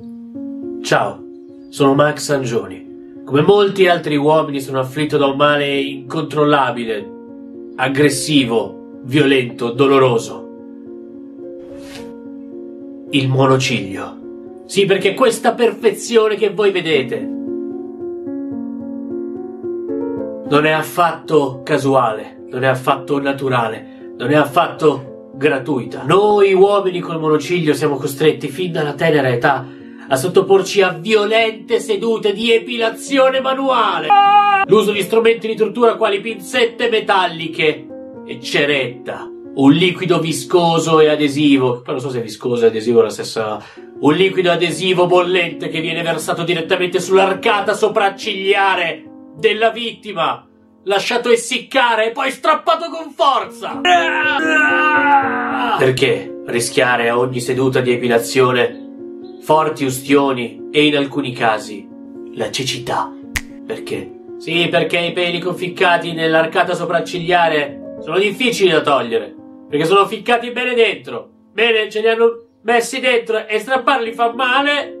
Ciao, sono Max Sangioni. Come molti altri uomini sono afflitto da un male incontrollabile, aggressivo, violento, doloroso. Il monociglio. Sì, perché questa perfezione che voi vedete non è affatto casuale, non è affatto naturale, non è affatto gratuita. Noi uomini col monociglio siamo costretti fin dalla tenera età a sottoporci a violente sedute di epilazione manuale. L'uso di strumenti di tortura quali pinzette metalliche e ceretta. Un liquido viscoso e adesivo, poi non so se viscoso e adesivo è la stessa. Un liquido adesivo bollente che viene versato direttamente sull'arcata sopraccigliare della vittima, lasciato essiccare e poi strappato con forza. Perché rischiare a ogni seduta di epilazione forti ustioni e in alcuni casi la cecità? Perché? Sì, perché i peli conficcati nell'arcata sopraccigliare sono difficili da togliere, perché sono ficcati bene dentro. Bene, ce li hanno messi dentro e strapparli fa male.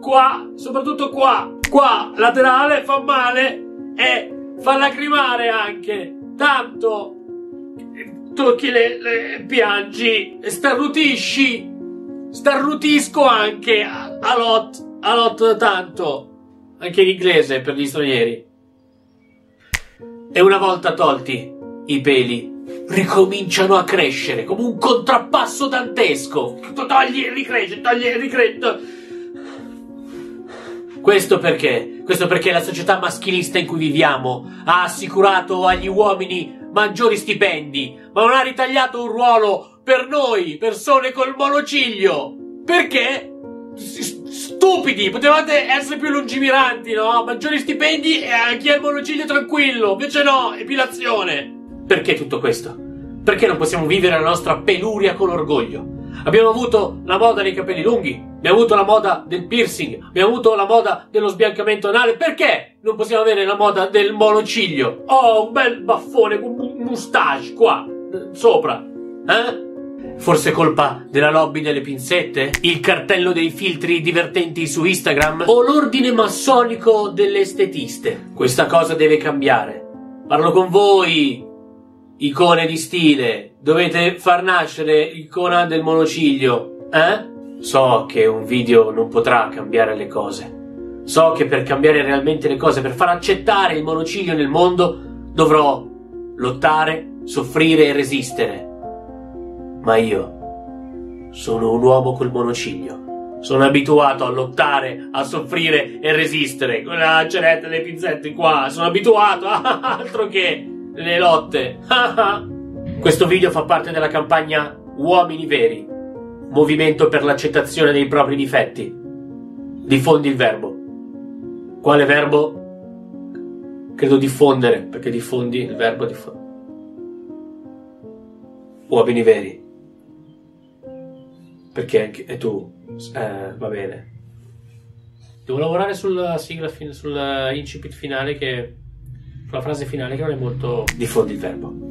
Qua, soprattutto qua, qua, laterale fa male e fa lacrimare anche. Tanto tocchi le, le piangi, starnutisci. Starnutisco anche a lot, a lot tanto. Anche in inglese per gli stranieri. E una volta tolti i peli, ricominciano a crescere come un contrappasso dantesco. Togli e ricresce, togli e ricresce. Questo perché? Questo perché la società maschilista in cui viviamo ha assicurato agli uomini maggiori stipendi, ma non ha ritagliato un ruolo per noi, persone col monociglio. Perché? Stupidi, potevate essere più lungimiranti, no? Maggiori stipendi e a chi ha il monociglio tranquillo. Invece no, epilazione. Perché tutto questo? Perché non possiamo vivere la nostra peluria con orgoglio? Abbiamo avuto la moda dei capelli lunghi, abbiamo avuto la moda del piercing, abbiamo avuto la moda dello sbiancamento anale. Perché non possiamo avere la moda del monociglio? Oh, un bel baffone con un moustache qua, sopra. Eh? Forse colpa della lobby delle pinzette? Il cartello dei filtri divertenti su Instagram? O l'ordine massonico delle estetiste? Questa cosa deve cambiare. Parlo con voi, icone di stile. Dovete far nascere l'icona del monociglio, eh? So che un video non potrà cambiare le cose. So che per cambiare realmente le cose, per far accettare il monociglio nel mondo, dovrò lottare, soffrire e resistere. Ma io sono un uomo col monociglio. Sono abituato a lottare, a soffrire e resistere. Con la ceretta delle pinzette qua. Sono abituato a altro che le lotte. Questo video fa parte della campagna Uomini Veri, movimento per l'accettazione dei propri difetti. Diffondi il verbo. Quale verbo? Credo diffondere, perché diffondi il verbo diffondere. Uomini veri. Perché anche e tu. Eh, va bene. Devo lavorare sulla sigla, fin- sulla incipit finale che. sulla frase finale che non è molto. Diffondi il verbo.